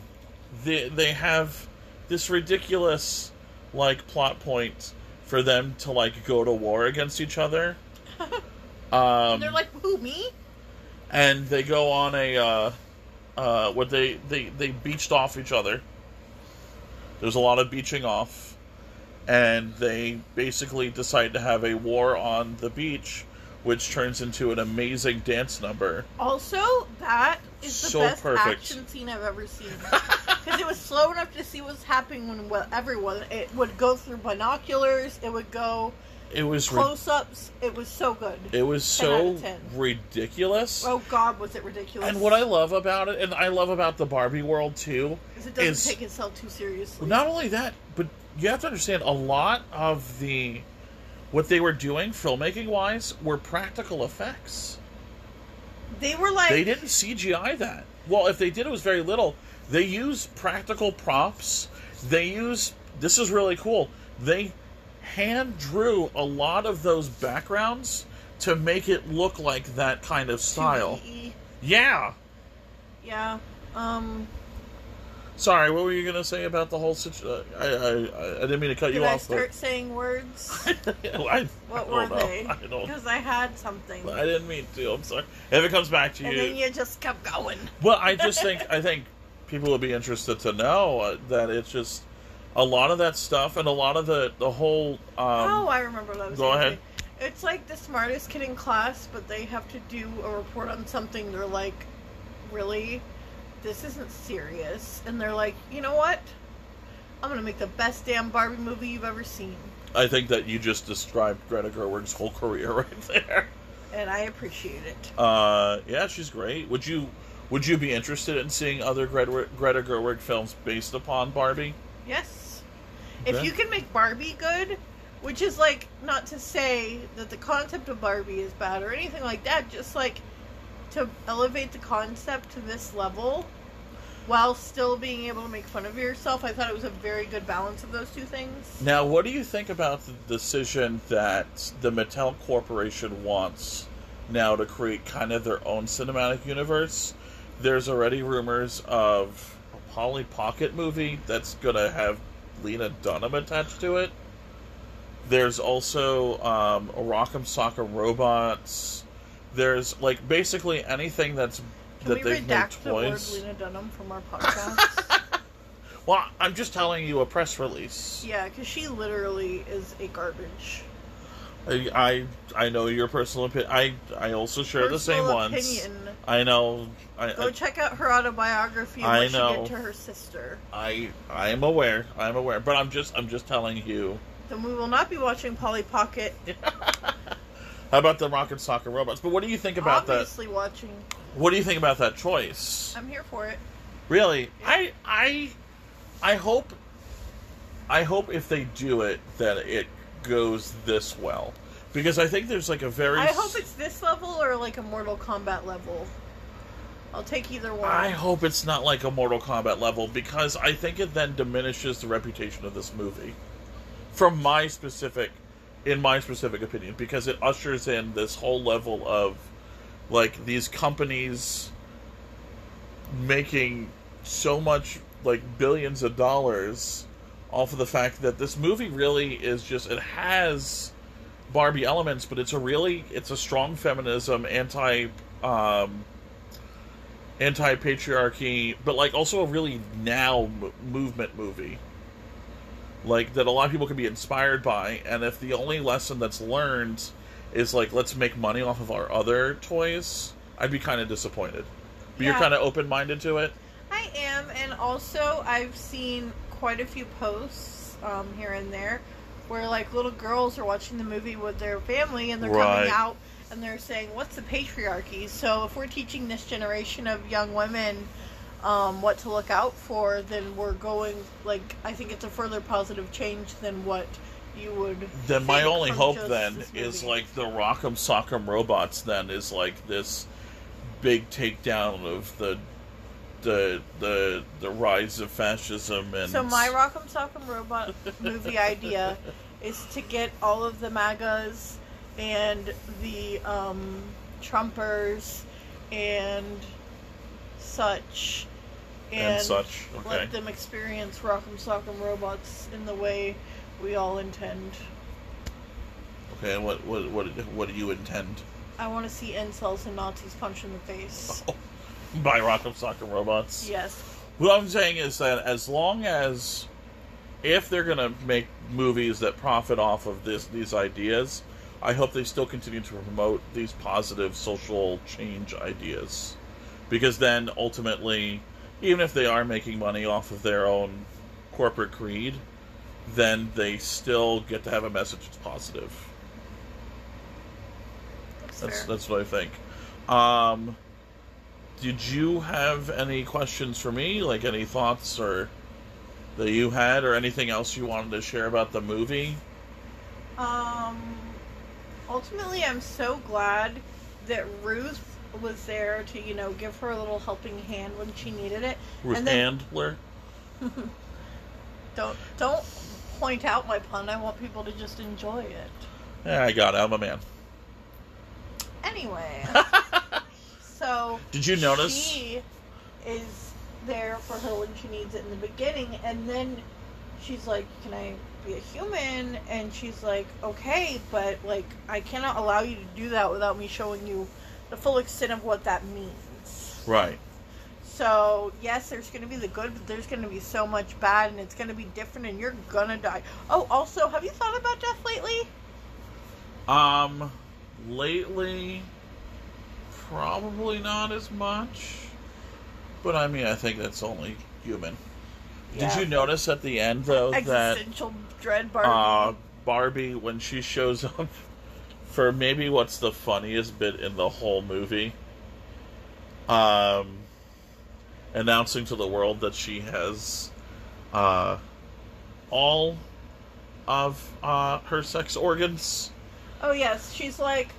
the they have this ridiculous like plot point for them to like go to war against each other. Um, They're like, who me? and they go on a uh, uh, what they they they beached off each other. There's a lot of beaching off, and they basically decide to have a war on the beach, which turns into an amazing dance number. Also, that is the So best perfect. action scene I've ever seen. Because it was slow enough to see what's happening when well, everyone. It would go through binoculars. It would go It was close-ups. It was so good. it was so ridiculous. Oh God, was it ridiculous? And what I love about it, and I love about the Barbie world too, is it doesn't is- take itself too seriously. Not only that, but you have to understand a lot of the what they were doing filmmaking wise were practical effects. they were like, They didn't CGI that. Well, if they did it was very little. They used practical props. They used this is really cool. They hand drew a lot of those backgrounds to make it look like that kind of style. 2DE. Yeah. Yeah. Um. Sorry, what were you gonna say about the whole situation? I, I I didn't mean to cut Did you I off. start saying words? I, What I were know. they? Because I had something. I didn't mean to. I'm sorry. If it comes back to you, and you, then you just kept going. well, I just think I think people would be interested to know uh, that it's just a lot of that stuff and a lot of the the whole. Um, oh, I remember that. Was go ahead. It's like the smartest kid in class, but they have to do a report on something. They're like, really? This isn't serious. And they're like, you know what? I'm gonna make the best damn Barbie movie you've ever seen. I think that you just described Greta Gerwig's whole career right there. And I appreciate it. Uh, yeah, she's great. Would you would you be interested in seeing other Greta, Greta Gerwig films based upon Barbie? Yes. If you can make Barbie good, which is like not to say that the concept of Barbie is bad or anything like that, just like to elevate the concept to this level while still being able to make fun of yourself. I thought it was a very good balance of those two things. Now, what do you think about the decision that the Mattel Corporation wants now to create kind of their own cinematic universe? There's already rumors of a Polly Pocket movie that's going to have Lena Dunham attached to it. There's also um, a Rock'em Sock'em Robots. There's like basically anything that's Can that we they've made redact the word. Lena Dunham from our podcast? Well, I'm just telling you a press release. yeah, because she literally is a garbage. I, I I know your personal opinion. I I also share the same Personal ones. opinion. I know. I, Go I check out her autobiography and I what she know. did to her sister. I I am aware. I am aware. But I'm just I'm just telling you. Then we will not be watching Polly Pocket. How about the Rock'em Sock'em Robots? But what do you think about that? Obviously watching. What do you think about that choice? I'm here for it. Really, I I I hope I hope if they do it that it goes this well because I think there's like a very I hope it's this level or like a Mortal Kombat level. I'll take either one. I hope it's not like a Mortal Kombat level because I think it then diminishes the reputation of this movie. From my specific, in my specific opinion, because it ushers in this whole level of, like, these companies making so much, like, billions of dollars off of the fact that this movie really is just, it has Barbie elements, but it's a really, it's a strong feminism, anti, um, anti patriarchy, but like also a really now m- movement movie. Like that a lot of people can be inspired by, and if the only lesson that's learned is like let's make money off of our other toys, I'd be kind of disappointed. But you're kind of open minded to it. I am, and also I've seen quite a few posts um, here and there where like little girls are watching the movie with their family and they're Right. coming out and they're saying, "What's the patriarchy?" So if we're teaching this generation of young women um, what to look out for, then we're going like I think it's a further positive change than what you would. Then my only hope then is like the Rock'em Sock'em Robots. Then is like this big takedown of the the the the rise of fascism and So my Rock'em Sock'em Robot movie idea is to get all of the MAGAs and the um, Trumpers and such and such. Okay. let them experience Rock'em Sock'em Robots in the way we all intend. Okay, and what what what what do you intend I want to see incels and Nazis punch in the face. by Rock'em Sock'em Robots? Yes. What I'm saying is that as long as if they're gonna make movies that profit off of this these ideas, I hope they still continue to promote these positive social change ideas, because then ultimately, even if they are making money off of their own corporate creed, then they still get to have a message that's positive. That's, That's that's what I think. Um, did you have any questions for me? Like any thoughts or that you had, or anything else you wanted to share about the movie? Um, ultimately, I'm so glad that Ruth was there to, you know, give her a little helping hand when she needed it. Ruth And then- Handler. Don't don't point out my pun. I want people to just enjoy it. Yeah, I got it. I'm a man. Anyway, so Did you notice? she is there for her when she needs it in the beginning, and then she's like, "Can I be a human?" And she's like, "Okay, but like I cannot allow you to do that without me showing you the full extent of what that means." Right. So yes, there's going to be the good, but there's going to be so much bad, and it's going to be different, and you're gonna die. Oh, also, have you thought about death lately? Um, lately, probably not as much. But I mean, I think that's only human. Yeah. Did you notice at the end though that Existential dread, Barbie. uh, Barbie, when she shows up for maybe what's the funniest bit in the whole movie, um, announcing to the world that she has uh, all of uh, her sex organs. Oh yes, she's like,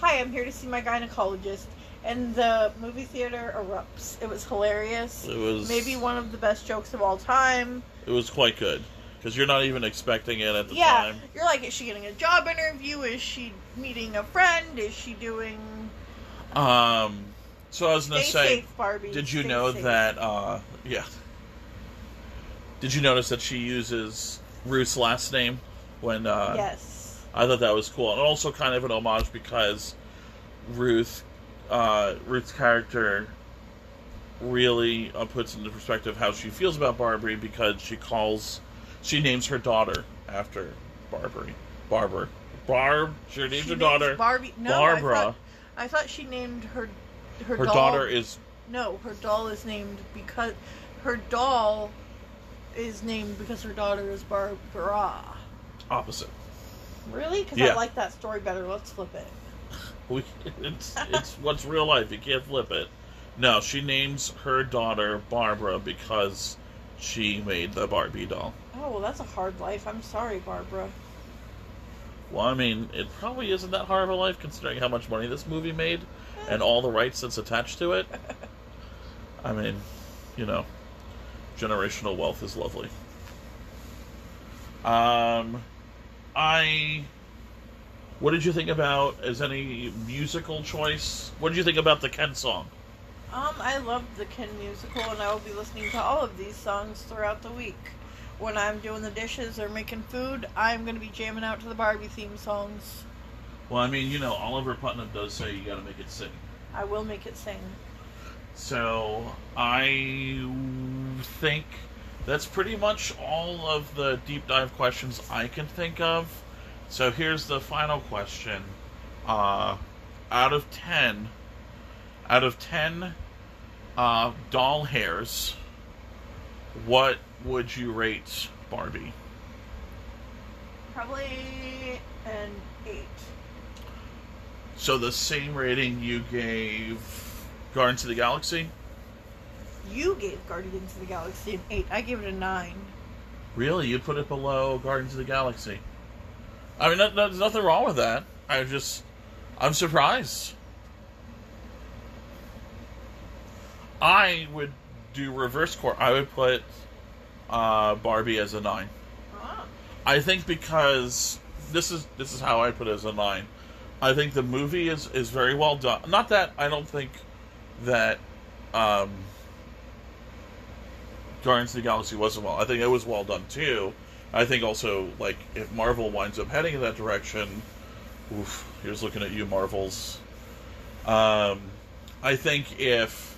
"Hi, I'm here to see my gynecologist," and the movie theater erupts. It was hilarious. It was Maybe one of the best jokes of all time. It was quite good because you're not even expecting it at the yeah, time. you're like, is she getting a job interview? Is she meeting a friend? Is she doing? Um, so I was gonna Stay say, safe, Barbie. did you Stay know safe. that? Uh, yeah. Did you notice that she uses Ruth's last name when? Uh, yes. I thought that was cool, and also kind of an homage because Ruth, uh, Ruth's character, really uh, puts into perspective how she feels about Barbary because she calls, she names her daughter after Barbary, Barbara, Barb. She names She her names daughter Barbie. No, Barbara. I thought, I thought she named her. Her, Her doll, daughter is No, her doll is named because her doll is named because her daughter is Barbara. opposite. Really? Because Yeah. I like that story better. Let's flip it. We, it's it's what's real life. You can't flip it. No, she names her daughter Barbara because she made the Barbie doll. Oh well, that's a hard life. I'm sorry, Barbara. Well, I mean, it probably isn't that hard of a life considering how much money this movie made and all the rights that's attached to it. I mean, you know, generational wealth is lovely. Um, I. What did you think about as any musical choice? What did you think about the Ken song? Um, I love the Ken musical, and I will be listening to all of these songs throughout the week. When I'm doing the dishes or making food, I'm going to be jamming out to the Barbie theme songs. Well, I mean, you know, Oliver Putnam does say you got to make it sing. I will make it sing. So I think that's pretty much all of the deep dive questions I can think of. So here's the final question: uh, out of ten, out of ten uh, doll hairs, what would you rate Barbie? Probably an eight. So the same rating you gave Guardians of the Galaxy? You gave Guardians of the Galaxy an eight. I gave it a nine. Really, you put it below Guardians of the Galaxy? I mean, there's nothing wrong with that. I just, I'm surprised. I would do reverse core. I would put uh, Barbie as a nine. Ah. I think because this is this is how I put it as a nine. I think the movie is is very well done. Not that I don't think that um, Guardians of the Galaxy wasn't well. I think it was well done too. I think also like if Marvel winds up heading in that direction, oof, here's looking at you, Marvels. Um, I think if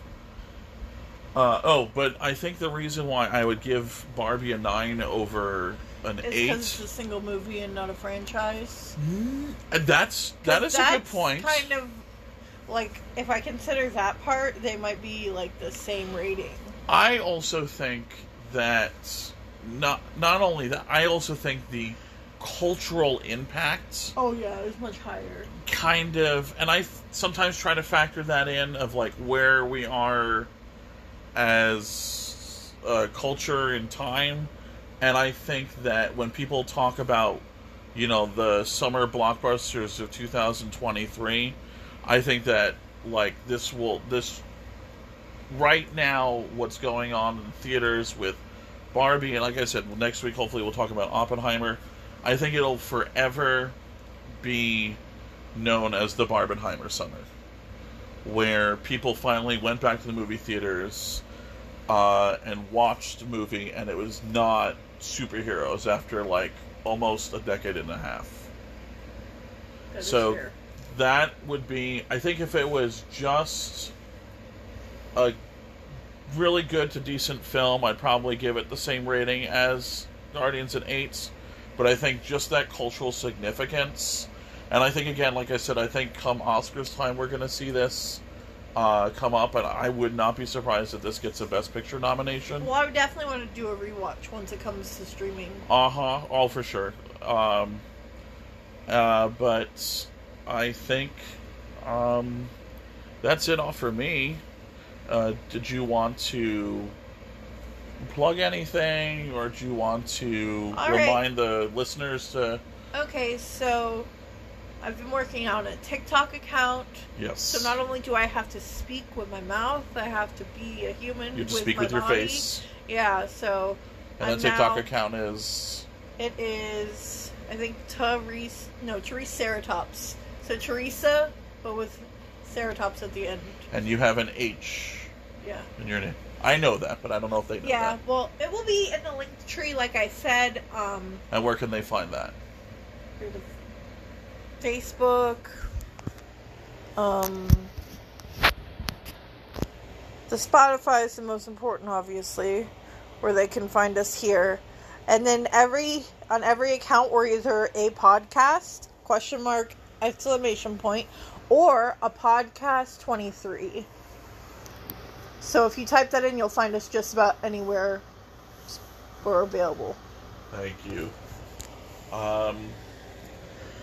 uh, oh, but I think the reason why I would give Barbie a nine over an It's eight, because it's a single movie and not a franchise. and that's that is a good point. Kind of like if I consider that part, they might be like the same rating. I also think that not not only that, I also think the cultural impact Oh yeah, it's much higher. kind of, and I sometimes try to factor that in of like where we are as a culture in time, and I think that when people talk about you know the summer blockbusters of 2023, I think that like this will this right now what's going on in theaters with Barbie and like I said next week hopefully we'll talk about Oppenheimer. I think it'll forever be known as the Barbenheimer summer. Where people finally went back to the movie theaters uh, and watched the movie, and it was not superheroes after like almost a decade and a half. That So- That would be, I think, if it was just a really good to decent film, I'd probably give it the same rating as Guardians and Eights. But I think just that cultural significance, and I think again, like I said, I think come Oscars time, we're going to see this uh, come up, and I would not be surprised if this gets a Best Picture nomination. Well, I would definitely want to do a rewatch once it comes to streaming. Uh huh. All for sure. Um, uh, but I think um, that's it all for me. Uh, did you want to plug anything, or do you want to All right. remind the listeners to? Okay, so I've been working on a TikTok account. Yes. So not only do I have to speak with my mouth, I have to be a human. you have to with speak my with your body. face, Yeah, so and I'm the TikTok now- account is It is, I think, Therese, no, Theresa Ceratops. So Theresa, but with Ceratops at the end. and you have an H Yeah. in your name. I know that, but I don't know if they know Yeah, that. well, it will be in the link tree, like I said. Um, And where can they find that? through the Facebook. Um, the Spotify is the most important, obviously, where they can find us here. And then every on every account, we're either a podcast question mark exclamation point or a podcast twenty three. So if you type that in, you'll find us just about anywhere we're available. Thank you. Um,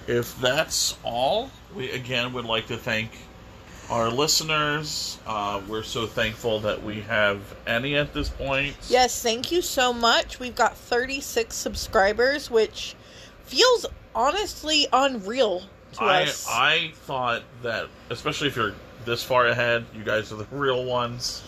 if that's all, we again would like to thank our listeners. Uh, we're so thankful that we have any at this point. Yes, thank you so much. We've got 36 subscribers, which feels honestly unreal to I us. I thought that, especially if you're this far ahead, you guys are the real ones.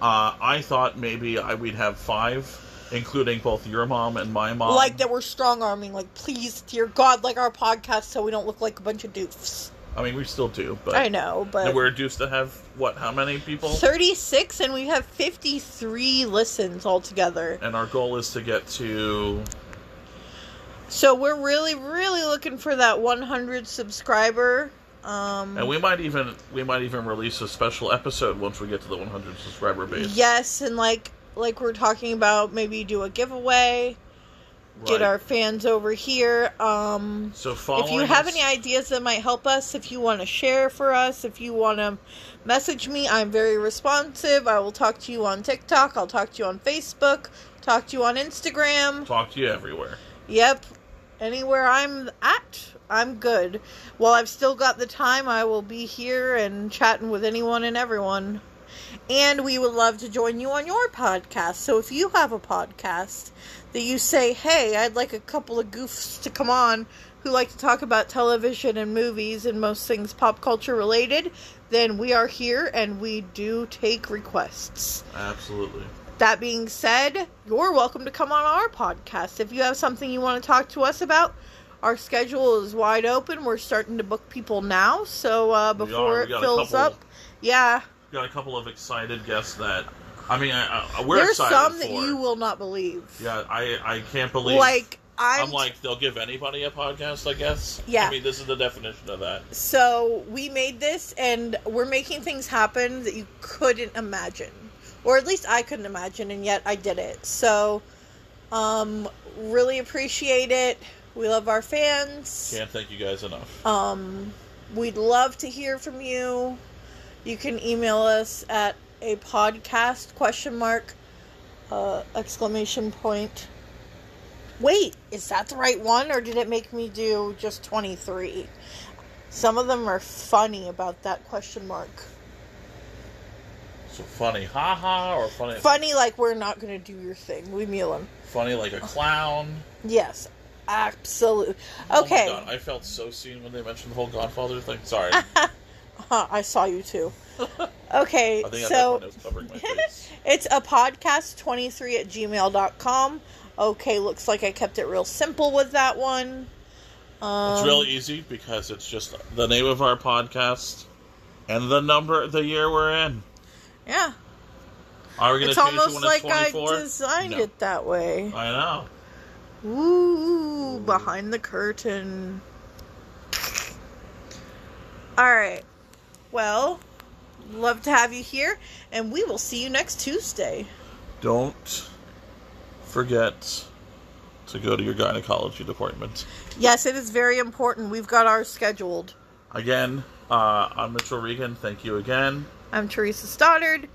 Uh, I thought maybe I, we'd have five, including both your mom and my mom. like that we're strong arming, like please, dear God, like our podcast so we don't look like a bunch of doofs. I mean, we still do, but I know, And but we're due to have what? How many people? 36 and we have 53 listens altogether. And our goal is to get to So we're really, really looking for that 100 subscriber. Um, And we might even we might even release a special episode once we get to the 100 subscriber base. yes, and like like we're talking about, maybe do a giveaway, get our fans over here. Um, so if you have us- any ideas that might help us, if you want to share for us, if you want to message me, I'm very responsive. I will talk to you on TikTok. I'll talk to you on Facebook. Talk to you on Instagram. talk to you everywhere. Yep. Anywhere I'm at, I'm good. While I've still got the time, I will be here and chatting with anyone and everyone. And we would love to join you on your podcast. So if you have a podcast that you say, hey, I'd like a couple of goofs to come on who like to talk about television and movies and most things pop culture related, then we are here and we do take requests. Absolutely. That being said, you're welcome to come on our podcast. If you have something you want to talk to us about, our schedule is wide open. We're starting to book people now, so uh, We before are. We it fills up, yeah, got a couple of excited guests that I mean, I, I, we're there's excited some for. that you will not believe. Yeah, I I can't believe. like I'm, I'm like they'll give anybody a podcast. I guess. Yeah. I mean, this is the definition of that. so we made this, and we're making things happen that you couldn't imagine, or at least I couldn't imagine, and yet I did it. So, um, really appreciate it. We love our fans. Can't thank you guys enough. Um, we'd love to hear from you. You can email us at a podcast question mark uh, exclamation point. Wait, is that the right one, or did it make me do just twenty three? Some of them are funny about that question mark. So funny, haha, or funny, Funny, like we're not gonna do your thing. Leave me alone. funny like a clown. Yes, absolutely. Oh Okay. God, I felt so seen when they mentioned the whole Godfather thing. Sorry, Huh, I saw you too. Okay, I think at that so point I was covering my face. It's a podcast23 at gmail.com. Okay, looks like I kept it real simple with that one. Um, It's real easy because it's just the name of our podcast and the number, the year we're in. Yeah. Are we going It's to change it almost when like it's I designed No. it that way. I know. Ooh, behind the curtain. All right. Well, love to have you here, and we will see you next Tuesday. Don't forget to go to your gynecology department. Yes, it is very important. We've got ours scheduled. Again, uh, I'm Mitchell Regan. Thank you again. I'm Theresa Stoddard,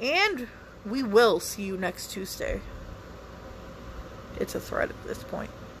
and we will see you next Tuesday. It's a threat at this point.